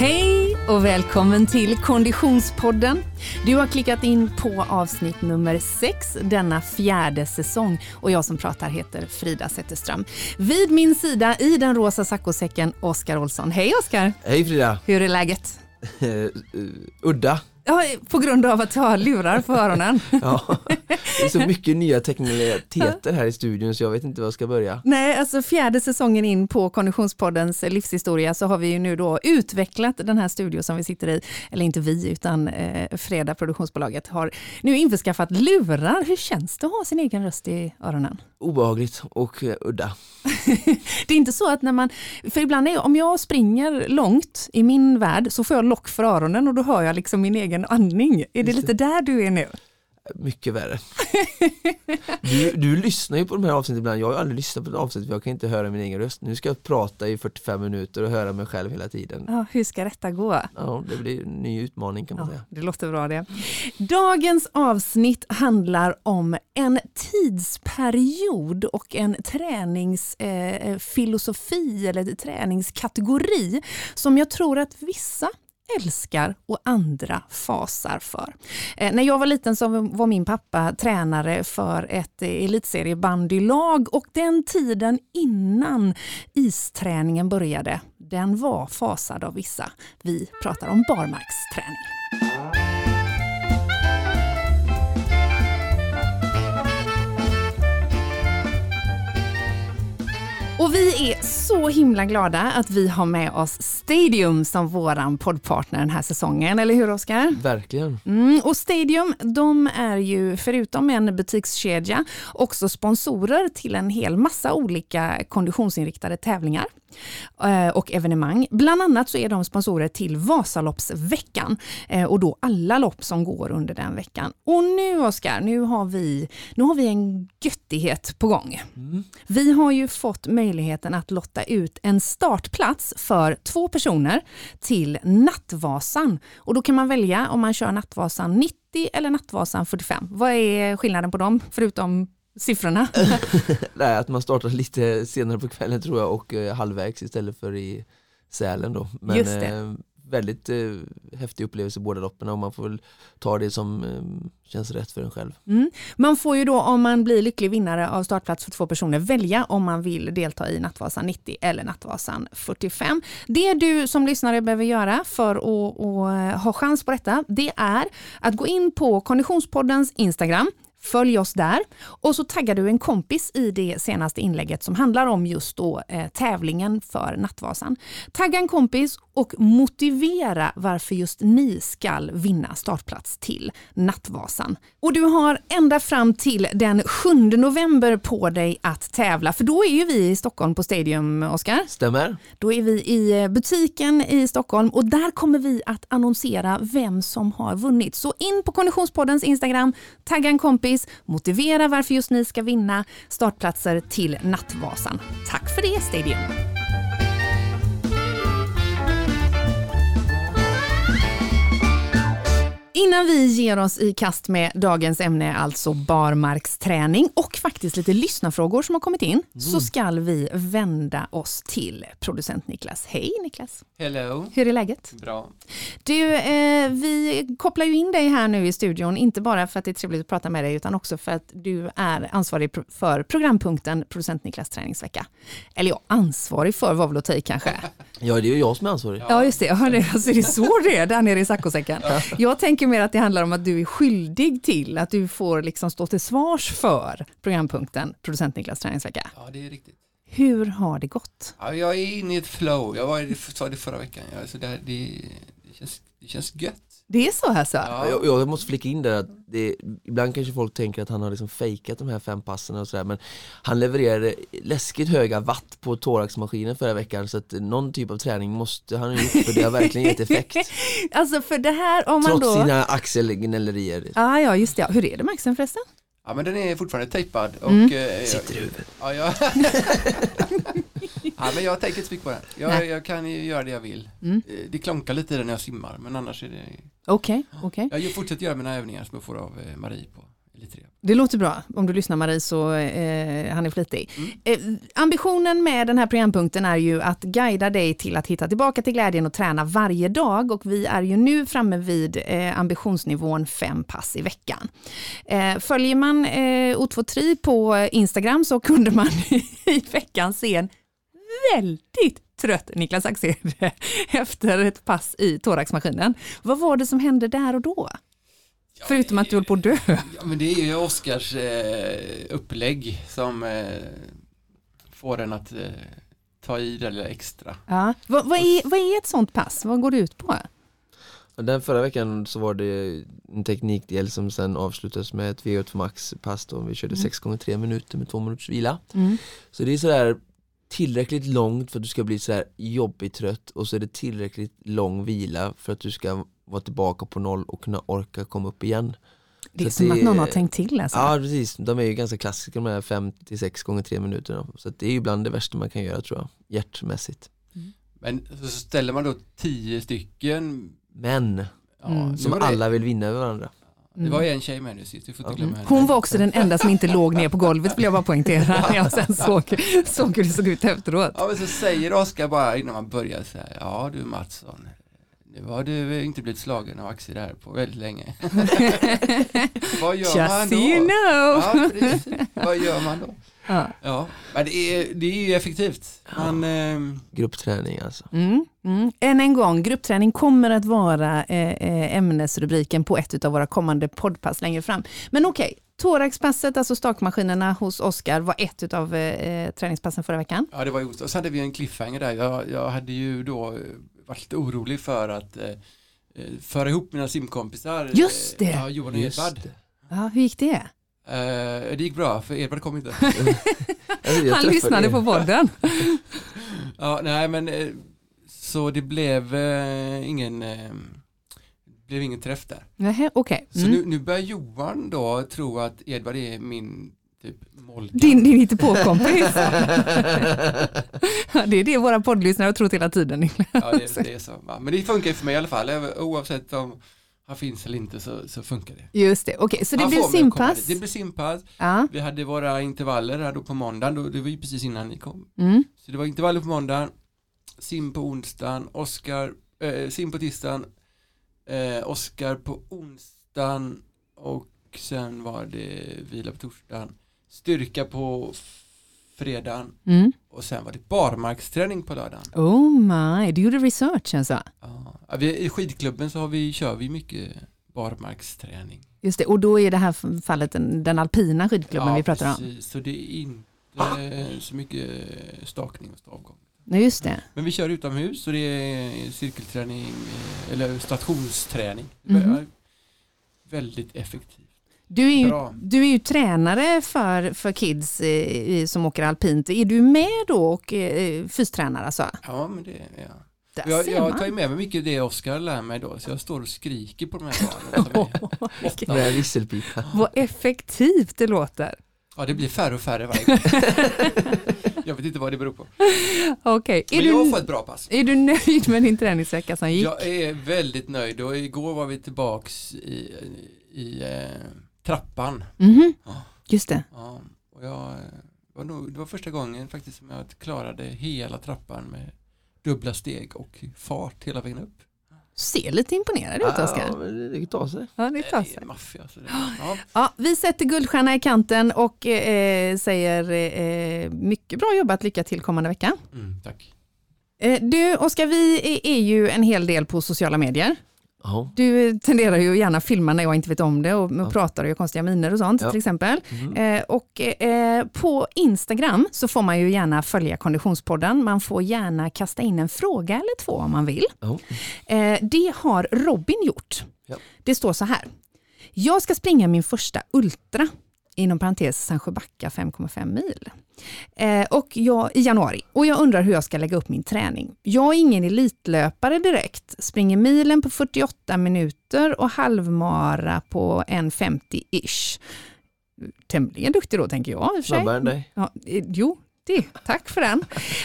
Hej och välkommen till Konditionspodden. Du har klickat in på avsnitt nummer sex denna fjärde säsong och jag som pratar heter Frida Zetterström. Vid min sida i den rosa saccosäcken Oskar Olsson. Hej Oskar! Hej Frida! Hur är läget? Udda. Ja, på grund av att du har lurar på öronen. ja, det är så mycket nya teknikaliteter här i studion så jag vet inte var jag ska börja. Nej, alltså fjärde säsongen in på Konditionspoddens livshistoria så har vi ju nu då utvecklat den här studion som vi sitter i, eller inte vi utan eh, Freda produktionsbolaget har nu införskaffat lurar. Hur känns det att ha sin egen röst i öronen? Obehagligt och uh, udda. det är inte så att när man, för ibland är om jag springer långt i min värld så får jag lock för öronen och då hör jag liksom min egen andning. Är det lite där du är nu? Mycket värre. Du, du lyssnar ju på de här avsnitten ibland, jag har aldrig lyssnat på ett avsnitt för jag kan inte höra min egen röst. Nu ska jag prata i 45 minuter och höra mig själv hela tiden. Ja, hur ska detta gå? Ja, det blir en ny utmaning kan man ja, säga. Det låter bra det. Dagens avsnitt handlar om en tidsperiod och en träningsfilosofi eh, eller träningskategori som jag tror att vissa älskar och andra fasar för. Eh, när jag var liten så var min pappa tränare för ett eh, elitseriebandylag och den tiden innan isträningen började, den var fasad av vissa. Vi pratar om barmarksträning. Och vi är så himla glada att vi har med oss Stadium som våran poddpartner den här säsongen, eller hur Oskar? Verkligen. Mm, och Stadium, de är ju förutom en butikskedja också sponsorer till en hel massa olika konditionsinriktade tävlingar och evenemang. Bland annat så är de sponsorer till Vasaloppsveckan och då alla lopp som går under den veckan. Och nu Oskar, nu har vi, nu har vi en göttighet på gång. Mm. Vi har ju fått möjligheten att lotta ut en startplats för två personer till Nattvasan. Och då kan man välja om man kör Nattvasan 90 eller Nattvasan 45. Vad är skillnaden på dem förutom siffrorna? Nej, att man startar lite senare på kvällen tror jag och eh, halvvägs istället för i Sälen då. Men Just det. Eh, väldigt eh, häftig upplevelse båda loppen och man får väl ta det som eh, känns rätt för en själv. Mm. Man får ju då om man blir lycklig vinnare av startplats för två personer välja om man vill delta i Nattvasan 90 eller Nattvasan 45. Det du som lyssnare behöver göra för att, att ha chans på detta det är att gå in på Konditionspoddens Instagram Följ oss där och så taggar du en kompis i det senaste inlägget som handlar om just då eh, tävlingen för Nattvasan. Tagga en kompis och motivera varför just ni ska vinna startplats till Nattvasan. Och du har ända fram till den 7 november på dig att tävla, för då är ju vi i Stockholm på Stadium, Oskar. Stämmer. Då är vi i butiken i Stockholm och där kommer vi att annonsera vem som har vunnit. Så in på Konditionspoddens Instagram, tagga en kompis, motivera varför just ni ska vinna startplatser till Nattvasan. Tack för det Stadium! Innan vi ger oss i kast med dagens ämne, alltså barmarksträning och faktiskt lite lyssnarfrågor som har kommit in, mm. så ska vi vända oss till producent Niklas. Hej Niklas! Hello! Hur är läget? Bra. Du, eh, vi kopplar ju in dig här nu i studion, inte bara för att det är trevligt att prata med dig, utan också för att du är ansvarig för programpunkten Producent Niklas träningsvecka. Eller ja, ansvarig för var väl att ta i kanske? Ja, det är ju jag som är ansvarig. Ja, just det. Ja, det alltså, det är så det är där nere i saccosäcken. Jag tänker mer att det handlar om att du är skyldig till att du får liksom stå till svars för programpunkten Producent Niklas träningsvecka. Ja, det är riktigt. Hur har det gått? Ja, jag är inne i ett flow. Jag var, sa det förra veckan. Ja, så det, det, det, känns, det känns gött. Det är så alltså? Ja. Jag, jag, måste flika in där att det, ibland kanske folk tänker att han har liksom fejkat de här fem passen och sådär men han levererade läskigt höga watt på thoraxmaskinen förra veckan så att någon typ av träning måste han ha gjort för det har verkligen gett effekt. alltså för det här om Trots man då... sina axelgnällerier. Ah, ja just det, hur är det med axeln förresten? Ja men den är fortfarande tejpad och... Mm. Eh, Sitter i huvudet. Ja, jag, ja men jag tänker inte så mycket på den. Jag, jag kan ju göra det jag vill. Mm. Eh, Det klonkar lite i den när jag simmar men annars är det... Okej, okej. Jag fortsätter göra mina övningar som jag får av eh, Marie på. Det låter bra. Om du lyssnar Marie så eh, han är flitig. Eh, ambitionen med den här programpunkten är ju att guida dig till att hitta tillbaka till glädjen och träna varje dag och vi är ju nu framme vid eh, ambitionsnivån fem pass i veckan. Eh, följer man eh, O2Tri på Instagram så kunde man i veckan se en väldigt trött Niklas Axel efter ett pass i thoraxmaskinen. Vad var det som hände där och då? Förutom att du höll på att dö. Ja, men det är ju Oskars eh, upplägg som eh, får en att eh, ta i det lilla extra. Ja. Vad, vad, är, vad är ett sånt pass? Vad går det ut på? Den förra veckan så var det en teknikdel som sen avslutades med ett V8 Max pass då vi körde 6 gånger 3 minuter med 2 minuters vila. Mm. Så det är sådär tillräckligt långt för att du ska bli sådär jobbigt trött och så är det tillräckligt lång vila för att du ska vara tillbaka på noll och kunna orka komma upp igen. Det är Så som det- att någon har tänkt till alltså. Ja precis, de är ju ganska klassiska de här 5-6 gånger 3 minuterna. Så att det är ju bland det värsta man kan göra tror jag, hjärtmässigt. Men så ställer man då tio stycken Men, ja, Mm. som alla vill vinna över varandra. Det var ju en tjej med nu sist, du får inte glömma henne. Hon var också den enda som inte låg ner på golvet vill jag bara poängtera när jag sen såg, såg hur det såg ut efteråt. Ja men så säger Oskar bara innan man börjar så här, ja du Mattsson, nu har du inte blivit slagen av Axel här på väldigt länge. Vad gör man Just då? so you know. Ja. Vad gör man då? Ja. Ja, men det är, det är ju effektivt. Man, ehm, Gruppträning alltså. Mm, mm. Än en gång, gruppträning kommer att vara eh, eh, ämnesrubriken på ett av våra kommande poddpass längre fram. Men okej, thoraxpasset, alltså stakmaskinerna hos Oskar, var ett av eh, träningspassen förra veckan. ja det var ju, och så hade vi en cliffhanger där. Jag, jag hade ju då eh, varit lite orolig för att eh, eh, föra ihop mina simkompisar. Just det. Eh, Ja, Johan och Edvard. Ja, hur gick det? Eh, det gick bra, för Edvard kom inte. Jag Han lyssnade er. på podden. Ja, nej men eh, så det blev eh, ingen eh, det blev ingen träff där. Nähä, Okej. Så Mm. nu, nu börjar Johan då tro att Edvard är min typ Molgan. Din, din hittepåkompis. Ja, det är det våra poddlyssnare har trott hela tiden. Niklas. Ja, det, det är så. Ja, men det funkar ju för mig i alla fall. Oavsett om han finns eller inte så, så funkar det. Just det, okej, så det Han blir simpass. Det blir simpass. Ja. Vi hade våra intervaller här då på måndagen. Då, det var ju precis innan ni kom. Mm. Så det var intervaller på måndagen, sim på onsdagen, Oskar, eh, sim på tisdagen, eh, Oskar på onsdagen och sen var det vila på torsdagen, styrka på fredagen Mm. och sen var det barmarksträning på lördagen. Oh my, du gjorde research alltså. Ja, vi, I skidklubben så har vi, kör vi mycket barmarksträning. Just det, och då är det här fallet den, den alpina skidklubben vi pratar om. precis, så det är inte så mycket stakning och stavgång. Nej, just det. Men vi kör utomhus så det är cirkelträning eh, eller stationsträning. Mhm. Väldigt effektivt. Du är ju, Bra. du är ju tränare för, för kids eh, som åker alpint. Är du med då och eh, fystränare alltså? Ja, men det är jag. Där Jag, jag tar ju med mig mycket det Oskar lär mig då, så jag står och skriker på de här barnen. Med visselpipa. Vad effektivt det låter. Ja, det blir färre och färre varje gång. jag vet inte vad det beror på. Okej, är, Men jag du, får ett bra pass. är du nöjd med din träningsvecka som gick? Jag är väldigt nöjd och igår var vi tillbaks i, i eh, trappan. Mhm, Ja. Just det. Ja, och jag, eh, var nog, det var första gången faktiskt som jag klarade hela trappan med dubbla steg och fart hela vägen upp. Ser lite imponerad ut Ja, Oskar. men det tar sig. Ja, det Det tar sig. är maffia. Så det, ja. Ja, vi sätter guldstjärna i kanten och eh, säger eh, mycket bra jobbat, lycka till kommande vecka. Mm, tack. Eh, du Oskar, vi är, är ju en hel del på sociala medier. Ja. Du tenderar ju att gärna filma när jag inte vet om det och, Ja. pratar och gör konstiga miner och sånt Ja. till exempel. Mhm. Eh, och eh, på Instagram så får man ju gärna följa Konditionspodden. Man får gärna kasta in en fråga eller två om man vill. Eh, det har Robin gjort. Ja. Det står så här. Jag ska springa min första Ultra, inom parentes Sandsjöbacka 5,5 mil. Eh, och jag, I januari. Och jag undrar hur jag ska lägga upp min träning. Jag är ingen elitlöpare direkt. Springer milen på 48 minuter och halvmara på 1.50-ish. Tämligen duktig då tänker jag. i och för sig. Snabbare än dig. Ja, eh, jo, det, tack för den.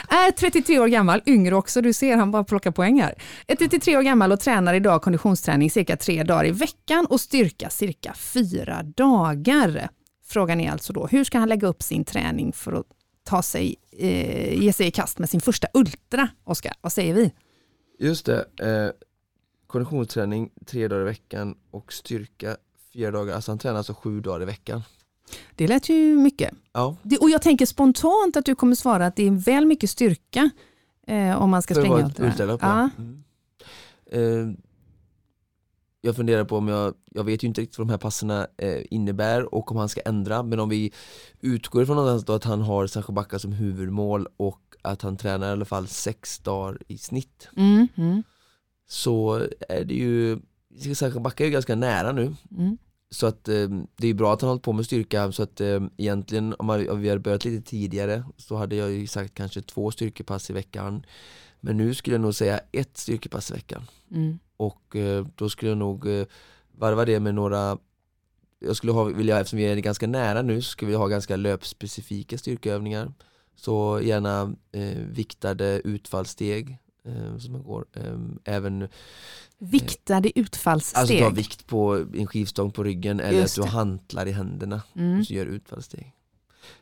Är 33 år gammal, yngre också, du ser han bara plockar poäng här. Är 33 år gammal och tränar idag konditionsträning cirka tre dagar i veckan och styrka cirka fyra dagar. Frågan är alltså då, hur ska han lägga upp sin träning för att ta sig, eh, ge sig i kast med sin första ultra? Oskar, vad säger vi? Just det, eh, konditionsträning tre dagar i veckan och styrka fyra dagar, alltså han tränar alltså sju dagar i veckan. Det lät ju mycket. Ja, Det, och jag tänker spontant att du kommer svara att det är väl mycket styrka eh, om man ska för att springa vara ett ultra. ultralopp. Ja. Ja. Mm. Eh, jag funderar på om jag, jag vet ju inte riktigt vad de här passerna eh, innebär och om han ska ändra men om vi utgår ifrån någonstans då att han har Sancho Backa som huvudmål och att han tränar i alla fall sex dagar i snitt. Mm, mm, så är det ju, Sancho Backa är ju ganska nära nu. Mm. Så att eh, det är bra att han har hållit på med styrka så att eh, egentligen om, man, om vi hade börjat lite tidigare så hade jag ju sagt kanske två styrkepass i veckan Men nu skulle jag nog säga ett styrkepass i veckan Mm. och eh, då skulle jag nog eh, varva det med några Jag skulle ha, vilja, eftersom vi är ganska nära nu så skulle vi ha ganska löpspecifika styrkeövningar Så gärna eh, viktade utfallssteg eh, som man går, eh, även Viktade utfallssteg. Alltså ta vikt på en skivstång på ryggen eller att du det. hantlar i händerna mm. och så gör utfallssteg.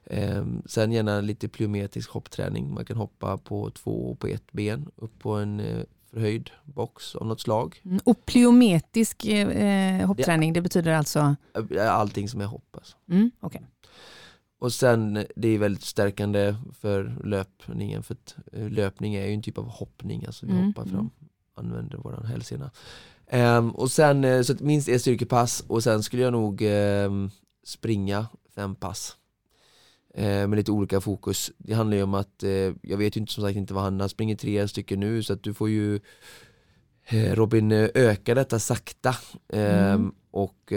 Ehm, sen gärna lite plyometrisk hoppträning. Man kan hoppa på två på ett ben upp på en eh, förhöjd box av något slag. Mm. Och plyometrisk eh, hoppträning, det betyder alltså? Eh, Allting som är hopp. Alltså. Mm, okej. Och sen eh, det är väldigt stärkande för löpningen för att eh, löpning är ju en typ av hoppning, alltså vi Mm, hoppar fram, mm. använder våran hälsena. Ehm, och sen, eh, så minst ett styrkepass och sen skulle jag nog ehm, springa fem pass. Eh, med lite olika fokus. Det handlar ju om att, eh, jag vet ju inte som sagt inte vad han, han springer tre stycken nu så att du får ju eh, Robin öka detta sakta. Ehm, Mm. Och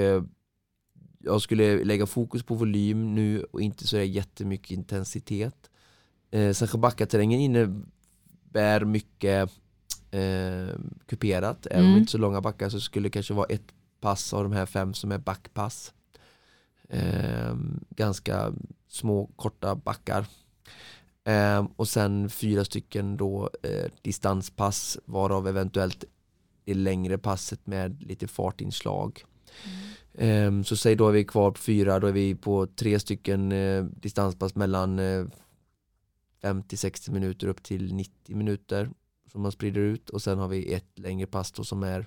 jag skulle lägga fokus på volym nu och inte så jättemycket intensitet. Eh, Sancho Backa-terrängen innebär mycket eh, kuperat, även om Mm. inte så långa backar så skulle det kanske vara ett pass av de här fem som är backpass. Eh, ganska små korta backar. Eh, och sen fyra stycken då eh, distanspass varav eventuellt det längre passet med lite fartinslag. Ehm, så säg då är vi kvar på fyra, då är vi på tre stycken eh, distanspass mellan eh, 50-60 minuter upp till 90 minuter som man sprider ut och sen har vi ett längre pass då som är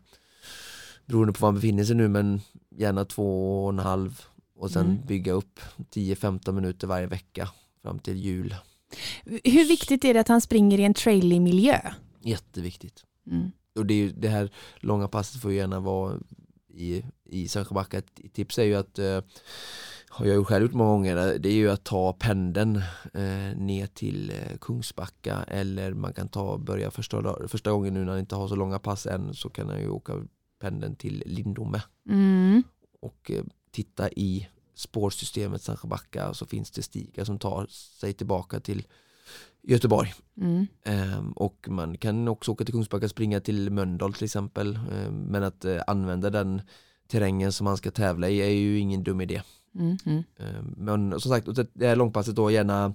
beroende på var man befinner sig nu men gärna två och en halv och sen Mm. bygga upp 10-15 minuter varje vecka fram till jul. Hur viktigt är det att han springer i en trailig miljö? Jätteviktigt. Mm. Och det, är ju, det här långa passet får ju gärna vara i, i Sancho Backa. Ett tips är ju att, eh, har jag ju själv gjort många gånger, det är ju att ta pendeln eh, ner till eh, Kungsbacka eller man kan ta, börja första, första gången nu när han inte har så långa pass än så kan han ju åka pendeln till Lindome Mm. och eh, titta i spårsystemet Sancho Backa och så finns det stigar som tar sig tillbaka till Göteborg. Mm. Ehm, och man kan också åka till Kungsbacka och springa till Mölndal till exempel. Ehm, men att eh, använda den terrängen som man ska tävla i är ju ingen dum idé. Mm. Mm. Ehm, men som sagt, det här långpasset då gärna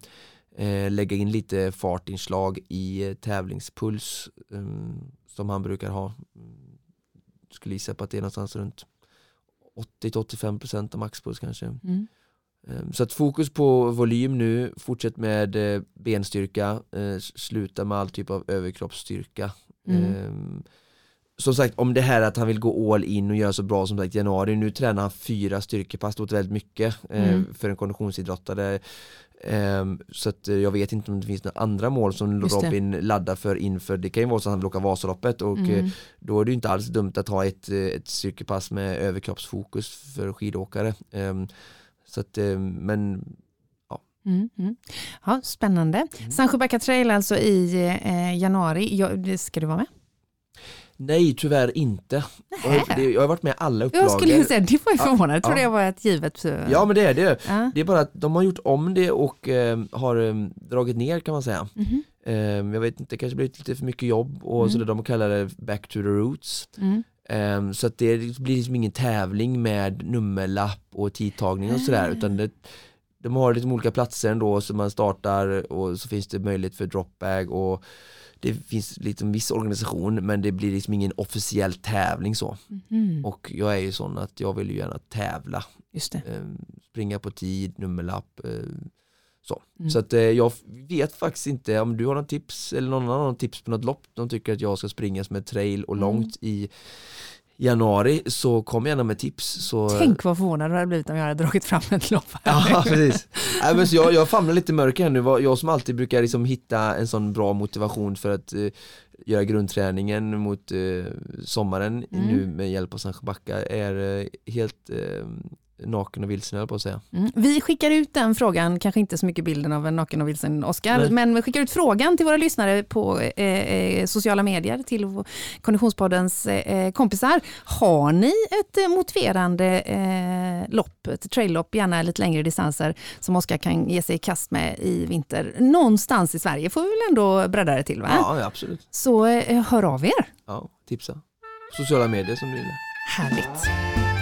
eh, lägga in lite fartinslag i eh, tävlingspuls ehm, som han brukar ha. Mm, Skulle gissa på att det är någonstans runt 80-85% av maxpuls kanske. Mm. Ehm, Så att fokus på volym nu, fortsätt med eh, benstyrka, eh, sluta med all typ av överkroppsstyrka. Mm. Ehm, Som sagt, om det här att han vill gå all in och göra så bra som sagt januari, nu tränar han fyra styrkepass, det låter väldigt mycket eh, Mm. för en konditionsidrottare. Ehm, Så att eh, jag vet inte om det finns några andra mål som. Robin laddar för inför, det kan ju vara så att han vill åka Vasaloppet och eh, Mm. då är det ju inte alls dumt att ha ett, eh, ett styrkepass med överkroppsfokus för skidåkare. Ehm, så att, men Mm. Mm. Ja, spännande. Sancho Backa Trail alltså i eh, januari. Ja, ska du vara med? Nej tyvärr inte. Jag har varit med i alla Jag upplagor. skulle ju säga, det var ju förvånande. Jag trodde ja. jag var ett givet... eh, Ja men det är det. ja. Det är bara att de har gjort om det och eh, har eh, dragit ner kan man säga. Mhm. Eh, jag vet inte, det kanske blivit lite för mycket jobb och Mm. så det de kallar det back to the roots. Mm. Eh, så att det blir liksom ingen tävling med nummerlapp och tidtagning och sådär Ah. utan det, de har lite olika platser ändå så man startar och så finns det möjlighet för dropbag och det finns liksom viss organisation men det blir liksom ingen officiell tävling så. Mm. Och jag är ju sån att jag vill ju gärna tävla. Just det. Eh, springa på tid, nummerlapp. Eh, så Mm. så att, eh, jag vet faktiskt inte om du har någon tips eller någon annan tips på något lopp de tycker att jag ska springa som ett trail och Mm. långt i januari så kom gärna med tips. Så, Tänk vad förvånad du hade blivit om jag hade dragit fram ett lopp. Ja precis. Nej, men så jag, jag famlar lite mörker här nu, jag som alltid brukar liksom hitta en sån bra motivation för att eh, göra grundträningen mot eh, sommaren Mm. nu med hjälp av Sancho Backa är eh, helt eh, naken och vilsen höll på att säga. Mm. Vi skickar ut den frågan, kanske inte så mycket bilden av en naken och vilsen Oscar, Nej. men vi skickar ut frågan till våra lyssnare på eh, eh, sociala medier, till Konditionspoddens eh, kompisar. Har ni ett eh, motiverande eh, lopp, ett trail-lopp, gärna lite längre distanser, som Oscar kan ge sig i kast med i vinter, någonstans i Sverige, får vi väl ändå bredda det till va? Ja, absolut. Så eh, hör av er. Ja, tipsa. Sociala medier som du gillar. Härligt.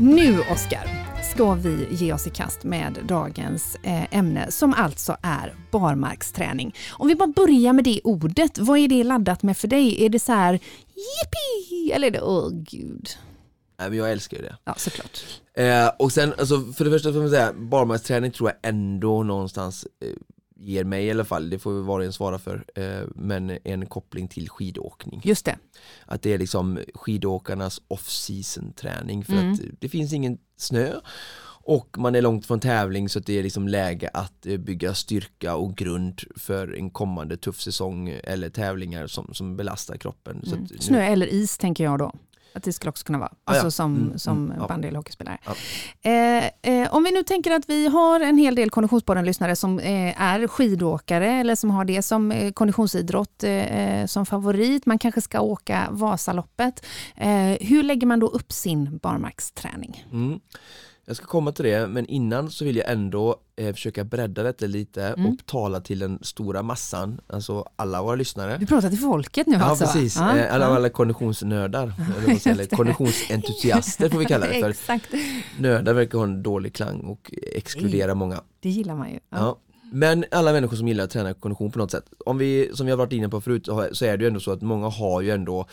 Nu, Oskar, ska vi ge oss i kast med dagens eh, ämne som alltså är barmarksträning. Om vi bara börjar med det ordet, vad är det laddat med för dig? Är det så här jippi eller är det åh gud? Nej men jag älskar ju det. Ja, såklart. Eh, och sen, alltså, för det första får man säga, barmarksträning tror jag ändå någonstans eh, ger mig i alla fall, det får vi var och en svara för, eh, men en koppling till skidåkning. Just det. Att det är liksom skidåkarnas off-season träning för Mm. att det finns ingen snö och man är långt från tävling så att det är liksom läge att eh, bygga styrka och grund för en kommande tuff säsong eller tävlingar som, som belastar kroppen. Mm. nu- Snö eller is tänker jag då. Att det skulle också kunna vara. Ah, Alltså ja. som, Mm, som mm, bandy eller hockeyspelare. Ja. Eh, eh, om vi nu tänker att vi har en hel del Konditionspodden-lyssnare som eh, är skidåkare eller som har det som eh, konditionsidrott eh, som favorit. Man kanske ska åka Vasaloppet. Eh, hur lägger man då upp sin barmarksträning? Mm. Jag ska komma till det, men innan så vill jag ändå eh, försöka bredda detta lite Mm. och tala till den stora massan, alltså alla våra lyssnare. Du pratar till folket nu Ja alltså? precis, Ja, Eh, alla, alla konditionsnördar, eller konditionsentusiaster får vi kalla det för. Exakt, Nördar verkar ha en dålig klang och exkludera många. det gillar man ju. Ja. Ja. Men alla människor som gillar att träna kondition på något sätt, om vi, som vi har varit inne på förut, så är det ju ändå så att många har ju ändå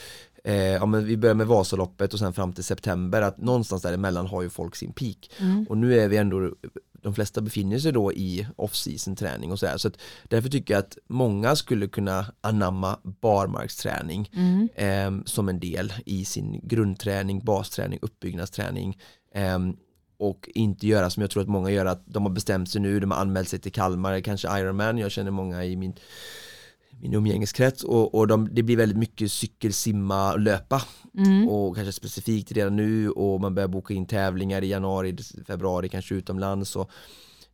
eh, ja, men vi börjar med Vasaloppet och sen fram till september, att någonstans däremellan har ju folk sin peak. Mm. Och nu är vi ändå, de flesta befinner sig då i off-season träning och sådär. Så därför tycker jag att många skulle kunna anamma barmarksträning Mm. eh, som en del i sin grundträning, basträning, uppbyggnadsträning. Eh, och inte göra som jag tror att många gör, att de har bestämt sig nu, de har anmält sig till Kalmar, kanske Ironman, jag känner många i min min umgängeskrets och, och de, det blir väldigt mycket cykel, simma, löpa Mm. och kanske specifikt redan nu och man börjar boka in tävlingar i januari, februari, kanske utomlands och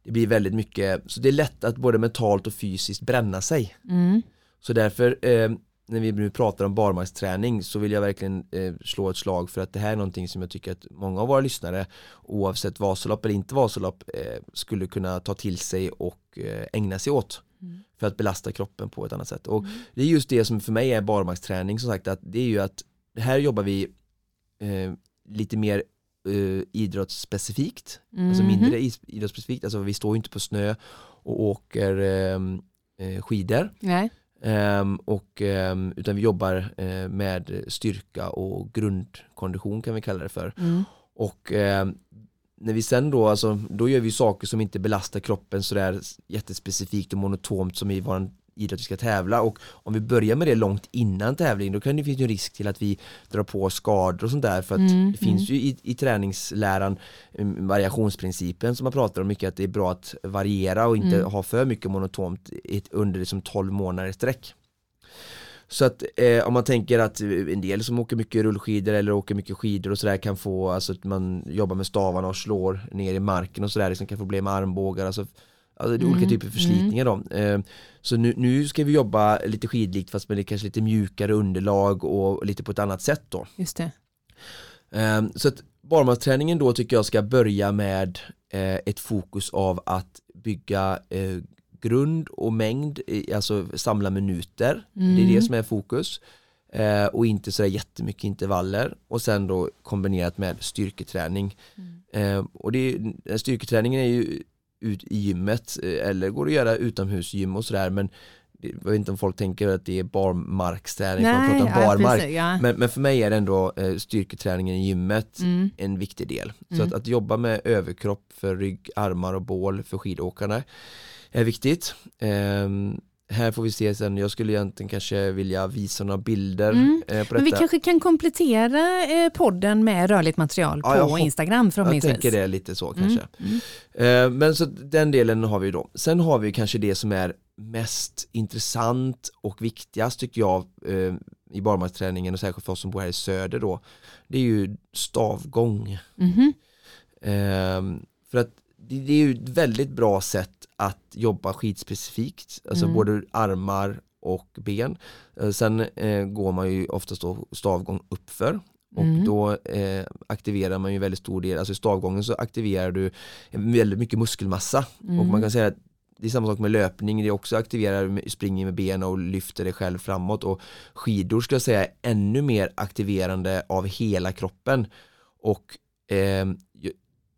det blir väldigt mycket, så det är lätt att både mentalt och fysiskt bränna sig. Mm. Så därför eh, när vi nu pratar om barmarksträning så vill jag verkligen eh, slå ett slag för att det här är någonting som jag tycker att många av våra lyssnare oavsett Vasalopp eller inte Vasalopp eh, skulle kunna ta till sig och eh, ägna sig åt Mm. för att belasta kroppen på ett annat sätt. Och det är just det som för mig är barmarksträning som sagt att det är ju att här jobbar vi eh, lite mer eh, idrottsspecifikt, alltså Mhm. mindre idrottsspecifikt, alltså vi står ju inte på snö och åker eh, skidor Nej. Ehm, och, ehm, utan vi jobbar eh, med styrka och grundkondition kan vi kalla det för. Mm. Och ehm, när vi sen då, alltså, då gör vi saker som inte belastar kroppen sådär jättespecifikt och monotont som i vår idrott vi ska tävla och om vi börjar med det långt innan tävling då kan det finnas en risk till att vi drar på skador och sånt där för att Mm, det finns ju i, i träningsläran um, variationsprincipen som man pratar om mycket att det är bra att variera och inte Mm. ha för mycket monotont under liksom 12 månader i sträck. Så att eh, om man tänker att eh, en del som åker mycket rullskidor eller åker mycket skidor och sådär kan få, alltså att man jobbar med stavarna och slår ner i marken och sådär, liksom kan få problem med armbågar, alltså, alltså det är olika Mm, typer av förslitningar då. Eh, så nu, nu ska vi jobba lite skidlikt fast med kanske lite mjukare underlag och lite på ett annat sätt då. Just det. Eh, så att barmarksträningen då tycker jag ska börja med eh, ett fokus av att bygga eh, grund och mängd, alltså samla minuter. Det är Mm. det som är fokus. Eh, och inte sådär jättemycket intervaller och sen då kombinerat med styrketräning. Eh, och det är, styrketräningen är ju ut i gymmet eh, eller går att göra utomhusgym och sådär men jag vet inte om folk tänker att det är barmarksträning, man pratar om ja, barmark. precis, ja. Men, men för mig är det ändå eh, styrketräningen i gymmet Mm. en viktig del. Så Mm. att, att jobba med överkropp för rygg, armar och bål för skidåkarna är viktigt. Ehm, här får vi se sen, jag skulle egentligen kanske vilja visa några bilder Mm. eh, på Men vi detta. kanske kan komplettera eh, podden med rörligt material Ja, jag på hopp- Instagram jag förhoppningsvis. tänker det lite så Mm, kanske. mm. Eh, Men så den delen har vi då. Sen har vi kanske det som är mest intressant och viktigast tycker jag i barmarksträningen och särskilt för oss som bor här i söder då. Det är ju stavgång. Mhm. Ehm, för att det, det är ju ett väldigt bra sätt att jobba skidspecifikt, alltså Mm. både armar och ben. Eh, sen eh, går man ju oftast då stavgång uppför och Mm. då eh, aktiverar man ju väldigt stor del, alltså i stavgången så aktiverar du väldigt mycket muskelmassa och Mm. man kan säga att det är samma sak med löpning, det också aktiverar, springer med benen och lyfter dig själv framåt och skidor ska jag säga är ännu mer aktiverande av hela kroppen och ehm,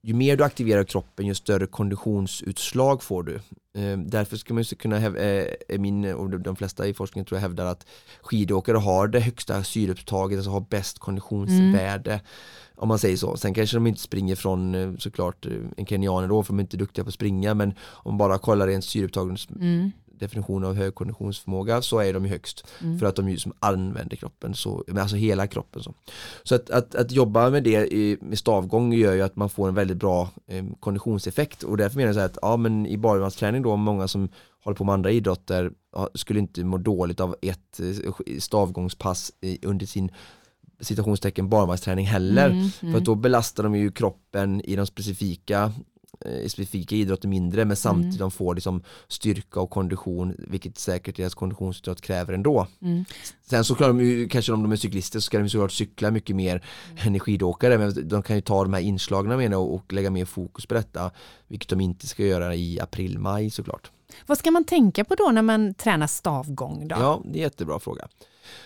ju, mer du aktiverar kroppen ju större konditionsutslag får du. Ehm, därför ska man ju kunna, eh, min och de- flesta i forskningen tror jag hävdar att skidåkare har det högsta syreupptaget, alltså har bäst konditionsvärde om man säger så. Sen kanske de inte springer från eh, såklart eh, en kenyaner då för de är inte duktiga på att springa men om man bara kollar rent syreupptagens Mm. Definition av hög konditionsförmåga så är de ju högst Mm. för att de ju som använder kroppen, så, alltså hela kroppen. Så, så att, att, att jobba med det i, med stavgång gör ju att man får en väldigt bra eh, konditionseffekt och därför menar jag så här att ja men i barmarksträning då, många som håller på med andra idrotter skulle inte må dåligt av ett eh, stavgångspass under sin citationstecken barmarksträning heller. Mm, För att då belastar de ju kroppen i de specifika specifika idrotter mindre men samtidigt Mm. de får liksom styrka och kondition vilket säkert deras konditionsidrott kräver ändå. Mm. Sen så klarar de ju, kanske om de är cyklister så ska de ju såklart cykla mycket mer än i skidåkare men de kan ju ta de här inslagna menar jag, och lägga mer fokus på detta vilket de inte ska göra i april-maj såklart. Vad ska man tänka på då när man tränar stavgång? Då? Ja, det är en jättebra fråga.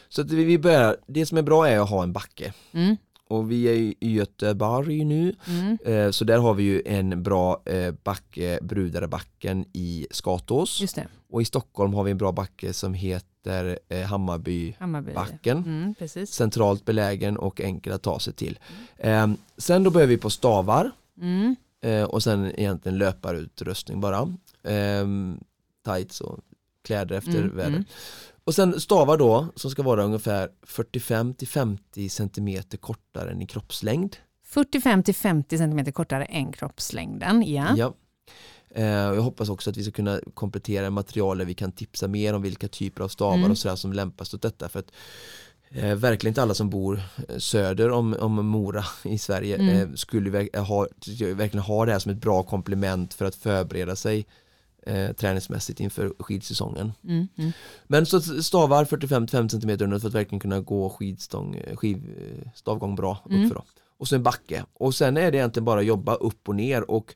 Så att vi börjar, det som är bra är att ha en backe Mm. Och vi är i Göteborg nu Mm. Eh, Så där har vi ju en bra eh, backe, Brudarebacken i Skatås och i Stockholm har vi en bra backe som heter eh, Hammarbybacken. Hammarby. Mm, precis. Centralt belägen och enkel att ta sig till. Eh, Sen då börjar vi på stavar Mm. eh, och sen egentligen löparutrustning bara. Eh, Tights och kläder efter Mm, väder. Och sen stavar då som ska vara ungefär 45 till 50 centimeter kortare än i kroppslängd. 45 till 50 centimeter kortare än kroppslängden. Ja. Ja. Eh, jag hoppas också att vi ska kunna komplettera material där vi kan tipsa mer om vilka typer av stavar Mm. och sådär som lämpas åt detta. För att eh, verkligen inte alla som bor eh, söder om, om Mora i Sverige Mm. eh, skulle verk- ha, verkligen ha det här som ett bra komplement för att förbereda sig eh, träningsmässigt inför skidsäsongen. Mm. Mm. Men så stavar 45-5 cm under för att verkligen kunna gå skidstång, eh, skiv, eh, stavgång bra Mm. uppför. Då. Och sen backe. Och sen är det egentligen bara jobba upp och ner och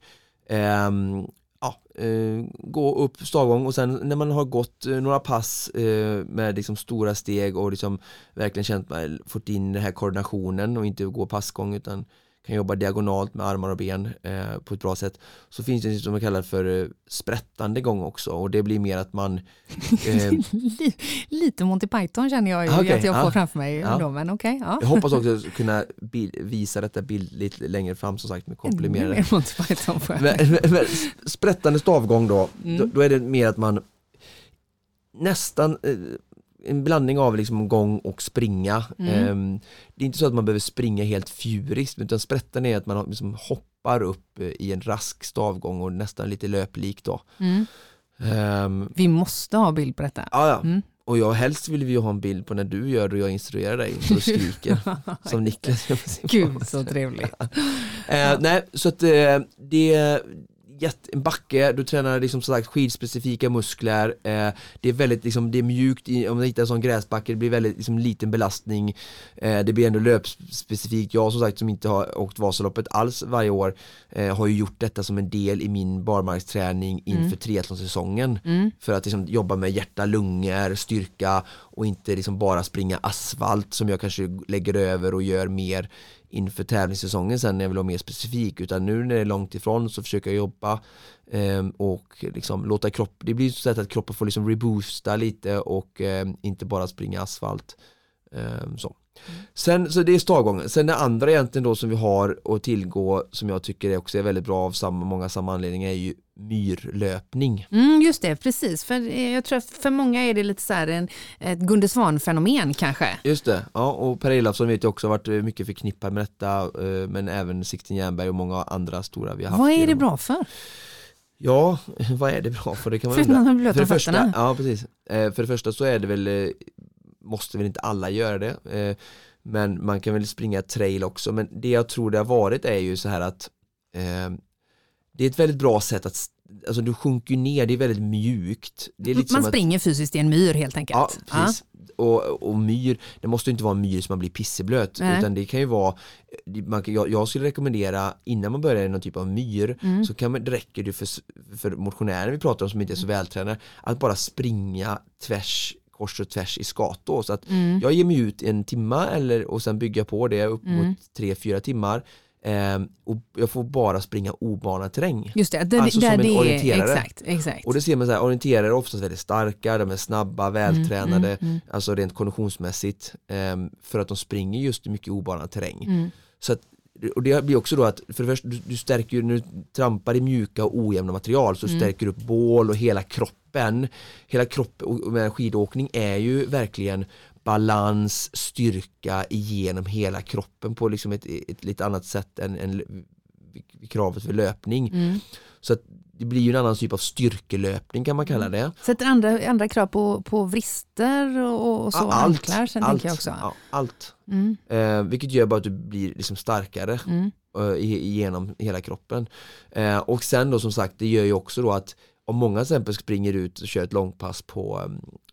ehm, ja, eh, gå upp stavgång och sen när man har gått eh, några pass eh, med liksom stora steg och liksom verkligen känt man fått in den här koordinationen och inte gå passgång utan kan jobba diagonalt med armar och ben eh, på ett bra sätt så finns det något som man kallar för eh, sprättande gång också och det blir mer att man eh, Li- Lite Monty Python känner jag ju Okej, att jag får ja. framför mig. Ja. Då, men okej, ja. Jag hoppas också kunna visa detta bildligt längre fram som sagt med Ännu komprimerade. mer Monty Python får jag. Men, men, men, sprättande stavgång då, Mm. då, då är det mer att man nästan eh, en blandning av liksom gång och springa. Mm. Ehm, det är inte så att man behöver springa helt fjuriskt utan sprättande är att man liksom hoppar upp eh, i en rask stavgång och nästan lite löplik då. Mm. Ehm, Vi måste ha bild på detta. ja, ja. Mm. Och jag helst vill vi ju ha en bild på när du gör det och jag instruerar dig du skriker som Niklas Gud så trevligt. Eh, nej, så att eh, det jätte, en backe, du tränar liksom som sagt skidspecifika muskler eh, Det är väldigt liksom, det är mjukt, om du hittar en sån gräsbacke, det blir väldigt liksom, liten belastning eh, Det blir ändå löpspecifikt, jag som sagt som inte har åkt Vasaloppet alls varje år eh, Har ju gjort detta som en del i min barmarksträning inför mm. triathlonsäsongen mm. För att liksom, jobba med hjärta, lungor, styrka och inte liksom bara springa asfalt som jag kanske lägger över och gör mer inför tävlingssäsongen sen när jag vill vara mer specifik utan nu när det är långt ifrån så försöker jag jobba eh, och liksom låta kroppen, det blir så att kroppen får liksom reboosta lite och eh, inte bara springa asfalt. Eh, så. Sen, så det är stavgången. Sen det andra egentligen då som vi har att tillgå som jag tycker också är väldigt bra av samma, många samma anledningar är ju myrlöpning. Mm, just det, precis. För jag tror att för många är det lite så här en, ett Gunde Svan-fenomen kanske. Just det, ja och Per Elofsson vet jag också varit mycket förknippad med detta eh, men även Sixten Jernberg och många andra stora vi har haft. Vad är det bra för? Ja, vad är det bra för? Det kan man undra. För det första, ja, precis. Eh, för det första så är det väl eh, måste väl inte alla göra det eh, men man kan väl springa trail också men det jag tror det har varit är ju så här att eh, det är ett väldigt bra sätt att Alltså du sjunker ner, det är väldigt mjukt. Är man springer att, fysiskt i en myr helt enkelt. Ja, precis. Ja. Och, och myr, det måste inte vara en myr som man blir pisseblöt Nej. utan det kan ju vara man, jag, jag skulle rekommendera innan man börjar i någon typ av myr mm. så kan man, det räcker det för, för motionären vi pratar om som inte är så mm. vältränade att bara springa tvärs kors och tvärs i skato så att mm. jag ger mig ut en timma eller, och sen bygga på det upp mm. mot 3-4 timmar eh, och jag får bara springa obanad terräng. Just det, det alltså där som en det orienterare. Exakt, exakt. Och det ser man så här, orienterare är oftast väldigt starka, de är snabba, vältränade, mm, mm, alltså rent konditionsmässigt eh, för att de springer just mycket obanad terräng. Mm. Så att och det blir också då att för det första, du, du stärker när du trampar i mjuka och ojämna material så mm. stärker du upp bål och hela kroppen. Hela kroppen och med skidåkning är ju verkligen balans, styrka igenom hela kroppen på liksom ett, ett lite annat sätt än, än kravet för löpning. Mm. Så att det blir ju en annan typ av styrkelöpning kan man kalla mm. det. Sätter andra, andra krav på, på vrister och, och så? Allt, anklar, sen allt, jag också. Ja, allt. Mm. Eh, vilket gör bara att du blir liksom starkare mm. eh, genom hela kroppen. Eh, och sen då som sagt det gör ju också då att om många till exempel springer ut och kör ett långpass på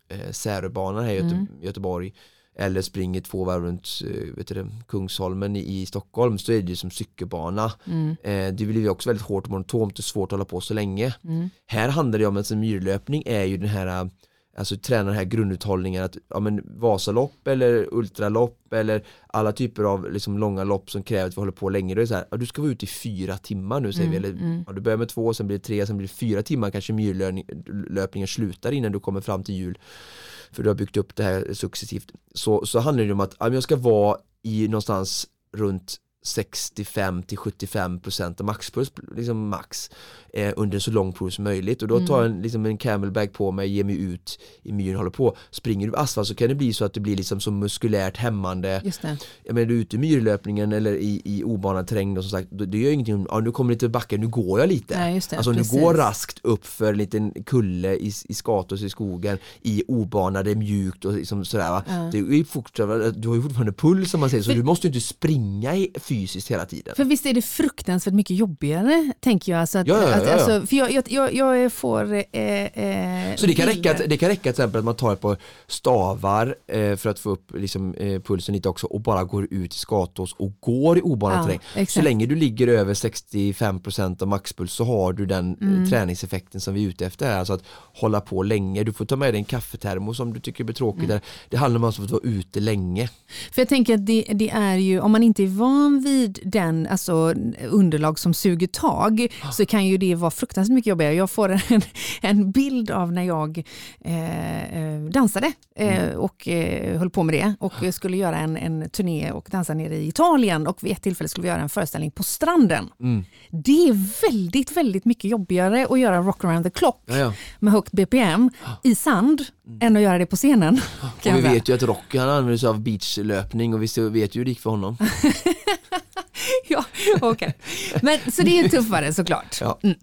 eh, Säröbanan här i Göte mm. Göteborg eller springer två varv runt eh, vet du, Kungsholmen i, Stockholm så är det ju som cykelbana. Mm. Eh, det blir ju också väldigt hårt och monotont och svårt att hålla på så länge. Mm. Här handlar det om att en myrlöpning är ju den här alltså träna den här grunduthållningen att ja, men Vasalopp eller ultralopp eller alla typer av liksom långa lopp som kräver att vi håller på länge. Då är det så här, ja, du ska vara ute i fyra timmar nu säger mm, vi. Eller, mm. ja, du börjar med två, sen blir det tre, sen blir det fyra timmar kanske myrlöpningen slutar innan du kommer fram till jul. För du har byggt upp det här successivt. Så, så handlar det om att ja, jag ska vara i någonstans runt 65 till 75 procent av maxpuls, liksom max, eh, under så lång prov som möjligt och då tar jag en, liksom en camelbag på mig, ger mig ut i myren, håller på. Springer du asfalt så kan det bli så att det blir liksom så muskulärt hämmande. Just det. Jag menar, du är ute i myrlöpningen eller i, i obanad terräng då, som sagt, det gör ingenting, ja, nu kommer det lite backe, nu går jag lite. Nej, det, alltså precis. du går raskt upp för en liten kulle i, i skatos i skogen i obanade, mjukt och liksom sådär va. Ja. Det är fortfarande, du har ju fortfarande puls som man säger, så du måste ju inte springa i, fysiskt hela tiden. För visst är det fruktansvärt mycket jobbigare, tänker jag. Alltså att, ja, ja, ja, att, alltså, för jag, jag, jag, jag får... Eh, eh, så det kan, räcka, det kan räcka till exempel att man tar ett par stavar eh, för att få upp liksom, eh, pulsen lite också och bara går ut i skatås och går i obanad terräng. Exakt. Så länge du ligger över 65% av maxpuls så har du den eh, mm. träningseffekten som vi är ute efter här. Alltså att hålla på länge. Du får ta med dig en kaffetermos om du tycker det blir tråkigt. Mm. Det handlar om alltså att vara ute länge. För jag tänker att det, det, är ju, om man inte är van vid den alltså, underlag som suger tag ah. så kan ju det vara fruktansvärt mycket jobbigare. Jag får en, en bild av när jag eh, eh, dansade eh, mm. och eh, höll på med det och ah. skulle göra en, en turné och dansa nere i Italien och vid ett tillfälle skulle vi göra en föreställning på stranden. Mm. Det är väldigt, väldigt mycket jobbigare att göra Rock around the clock ja, ja. med högt BPM ah. i sand mm. än att göra det på scenen. Och vi vet ju att Rock han använder sig av beachlöpning och vi vet ju hur det gick för honom. ja, okay. men, så det är tuffare såklart. Ja. Mm.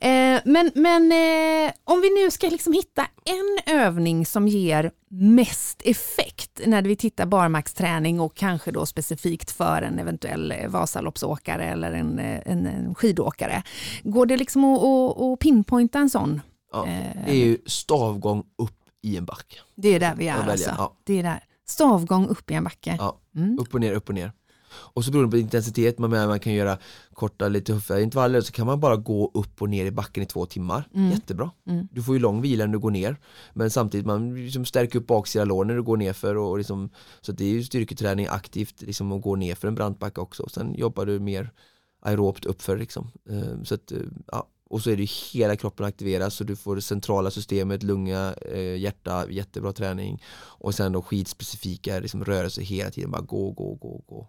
Eh, men men eh, om vi nu ska liksom hitta en övning som ger mest effekt när vi tittar barmarksträning och kanske då specifikt för en eventuell eh, Vasaloppsåkare eller en, eh, en, en skidåkare. Går det liksom att, att, att pinpointa en sån? Ja, Eh. det är ju stavgång upp i en backe. Det är där vi är alltså. ja. Det är där. Stavgång upp i en backe. Ja, Mm. upp och ner, upp och ner. Och så beror det på intensitet, man, man kan göra korta, lite tuffare intervaller, så kan man bara gå upp och ner i backen i två timmar. Mm. Jättebra. Mm. Du får ju lång vila när du går ner, men samtidigt man liksom stärker upp baksida lår när du går ner för och, och liksom, så det är ju styrketräning aktivt liksom att gå ner för en brant backe också. Sen jobbar du mer aerobt uppför liksom. Eh, Så att, eh, ja. Och så är det ju hela kroppen aktiveras så du får det centrala systemet, lunga, eh, hjärta, jättebra träning och sen då skidspecifika liksom rörelser hela tiden, bara gå, gå, gå, gå.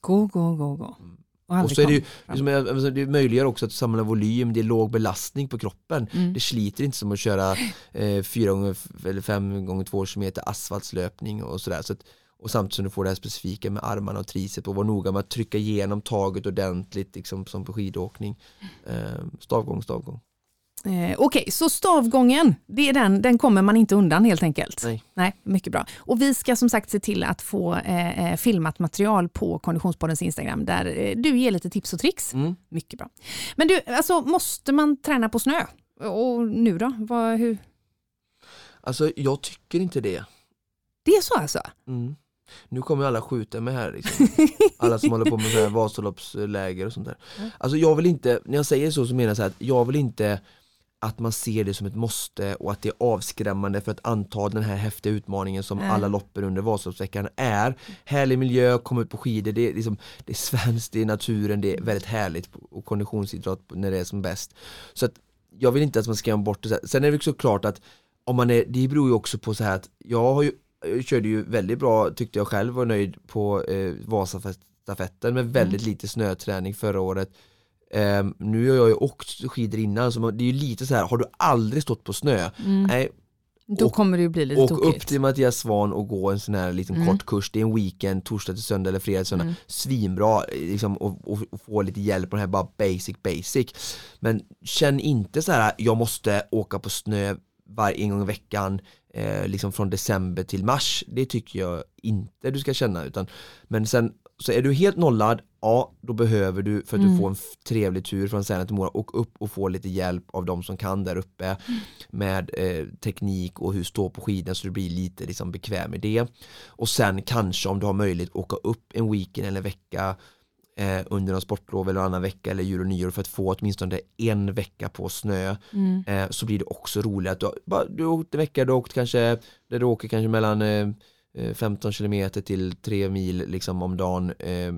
Gå, gå, gå, gå. Mm. Och, Och så är det ju, liksom, alltså, det möjliggör också att samla volym, det är låg belastning på kroppen. Mm. Det sliter inte som att köra eh, fyra gånger f- eller fem gånger två kilometer asfaltslöpning och sådär. Så att, och samtidigt som du får det här specifika med armarna och tricep och vara noga med att trycka igenom taget ordentligt liksom som på skidåkning. Eh, stavgång, stavgång. Eh, Okej, så stavgången, det är den, den kommer man inte undan helt enkelt. Nej. Nej, mycket bra. Och vi ska som sagt se till att få eh, eh, filmat material på Konditionspoddens Instagram där eh, du ger lite tips och tricks. Mm. Mycket bra. Men du, alltså måste man träna på snö? Och nu då? Vad, hur? Alltså jag tycker inte det. Det är så alltså? Mm. Nu kommer alla skjuta mig här liksom. Alla som håller på med Vasaloppsläger och sånt där. Alltså jag vill inte, när jag säger så så menar jag så här att jag vill inte att man ser det som ett måste och att det är avskrämmande för att anta den här häftiga utmaningen som Nej. alla loppen under Vasaloppsveckan är. Härlig miljö, komma ut på skidor, det är, liksom, det är svenskt, det är naturen, det är väldigt härligt och konditionsidrott när det är som bäst. Så att jag vill inte att man ska glömma bort det. Sen är det också klart att om man är, det beror ju också på så här att jag har ju jag körde ju väldigt bra tyckte jag själv var nöjd på eh, Vasastafetten med väldigt lite snöträning förra året. Ehm, nu har jag ju åkt skidor innan så det är ju lite så här, har du aldrig stått på snö? Mm. Nej, Då och- kommer det ju bli lite åk tokigt. upp till Mattias Svan och gå en sån här liten Mm. kort kurs, det är en weekend, torsdag till söndag eller fredag till söndag, Mm. svinbra liksom, och, och, och få lite hjälp på det här bara basic basic. Men känn inte så här, jag måste åka på snö varje gång i veckan eh, liksom från december till mars. Det tycker jag inte du ska känna utan men sen så är du helt nollad, ja då behöver du för att Mm. du får en trevlig tur från Sälen till Mora och upp och få lite hjälp av de som kan där uppe Mm. med eh, teknik och hur stå på skidorna så du blir lite liksom bekväm med det. Och sen kanske om du har möjlighet åka upp en weekend eller en vecka eh, under någon sportlov eller en annan vecka eller jul och nyår för att få åtminstone en vecka på snö Mm. eh, så blir det också roligt att du, bara, du har åkt en vecka, du har åkt kanske där du åker kanske mellan eh, eh, 15 kilometer till 3 mil liksom om dagen eh,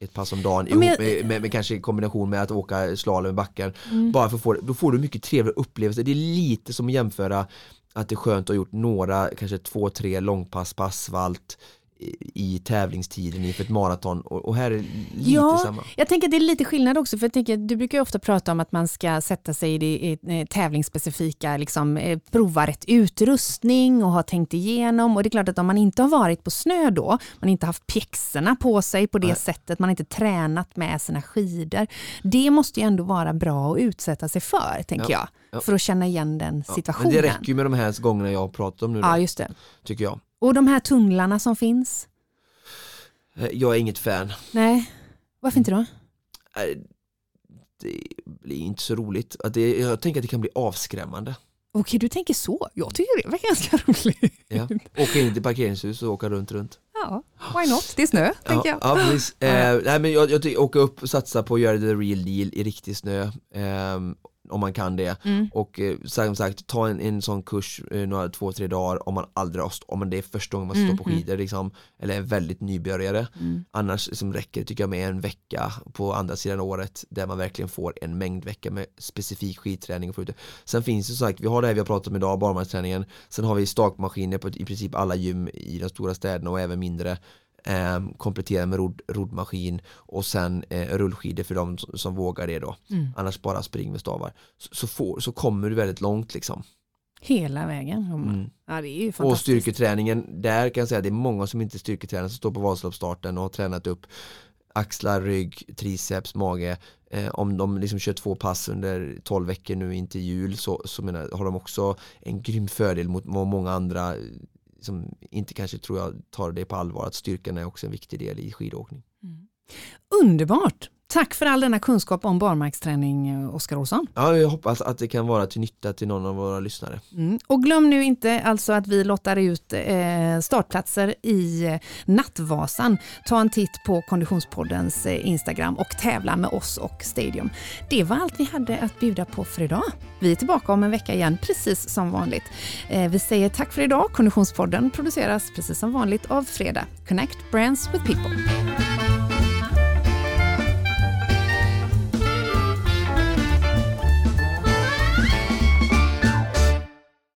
ett pass om dagen ihop jag- med, med, med kanske i kombination med att åka slalom i backen Mm. bara för att få då får du mycket trevligare upplevelser det är lite som att jämföra att det är skönt att ha gjort några, kanske två, tre långpass på asfalt i, tävlingstiden inför ett maraton och, och här är lite Ja, samma Jag tänker att det är lite skillnad också, för jag tänker, du brukar ju ofta prata om att man ska sätta sig i det i, tävlingsspecifika, liksom, eh, prova rätt utrustning och ha tänkt igenom. Och det är klart att om man inte har varit på snö då, man inte haft pjäxorna på sig på det Nej. sättet, man inte tränat med sina skidor. Det måste ju ändå vara bra att utsätta sig för, tänker Ja, jag. ja. För att känna igen den situationen. Men det räcker ju med de här gångerna jag har pratat om nu då, Ja, just det. tycker jag Och de här tunnlarna som finns? Eh, Jag är inget fan Nej, varför inte då? Eh, det blir inte så roligt. Jag tänker att det kan bli avskrämmande. Okej, du tänker så. Jag tycker det var ganska roligt. Ja. Åka in till parkeringshus och åka runt runt. Ja, why not? Det är snö, tänker jag. Ja, precis. Eh, nej, men jag, jag tycker åka upp och satsa på att göra det real deal i riktig snö. ehm, om man kan det. Mm. Och eh, som sagt, ta en, en sån kurs eh, några, två, tre dagar om man aldrig har, om man det är första gången man står på Mhm. skidor liksom, eller är väldigt nybörjare. Mm. Annars liksom räcker det tycker jag med en vecka på andra sidan året där man verkligen får en mängd vecka med specifik skidträning och få ut det. Sen finns det som sagt, vi har det här vi har pratat om idag, barmarksträningen. Sen har vi stakmaskiner på i princip alla gym i de stora städerna och även mindre. Eh, komplettera med rodd, roddmaskin och sen eh, rullskidor för de som, som vågar det då. Mm. Annars bara spring med stavar. Så, så, får, så kommer du väldigt långt liksom. Hela vägen. Mm. Ja, det är ju Och styrketräningen, där kan jag säga att det är många som inte styrketränar som står på Vasaloppsstarten och har tränat upp axlar, rygg, triceps, mage. Eh, om de liksom kör två pass under 12 veckor nu in till jul så, så menar, har de också en grym fördel mot många andra som inte kanske tror jag tar det på allvar att styrkan är också en viktig del i skidåkning. Mm. Underbart! Tack för all denna kunskap om barmarksträning, Oskar Olsson. Ja, jag hoppas att det kan vara till nytta till någon av våra lyssnare. Mm. Och glöm nu inte alltså att vi lottar ut eh, startplatser i eh, Nattvasan. Ta en titt på Konditionspoddens eh, Instagram och tävla med oss och Stadium. Det var allt vi hade att bjuda på för idag. Vi är tillbaka om en vecka igen, precis som vanligt. Eh, vi säger tack för idag. Konditionspodden produceras precis som vanligt av Fredag. Connect Brands with People.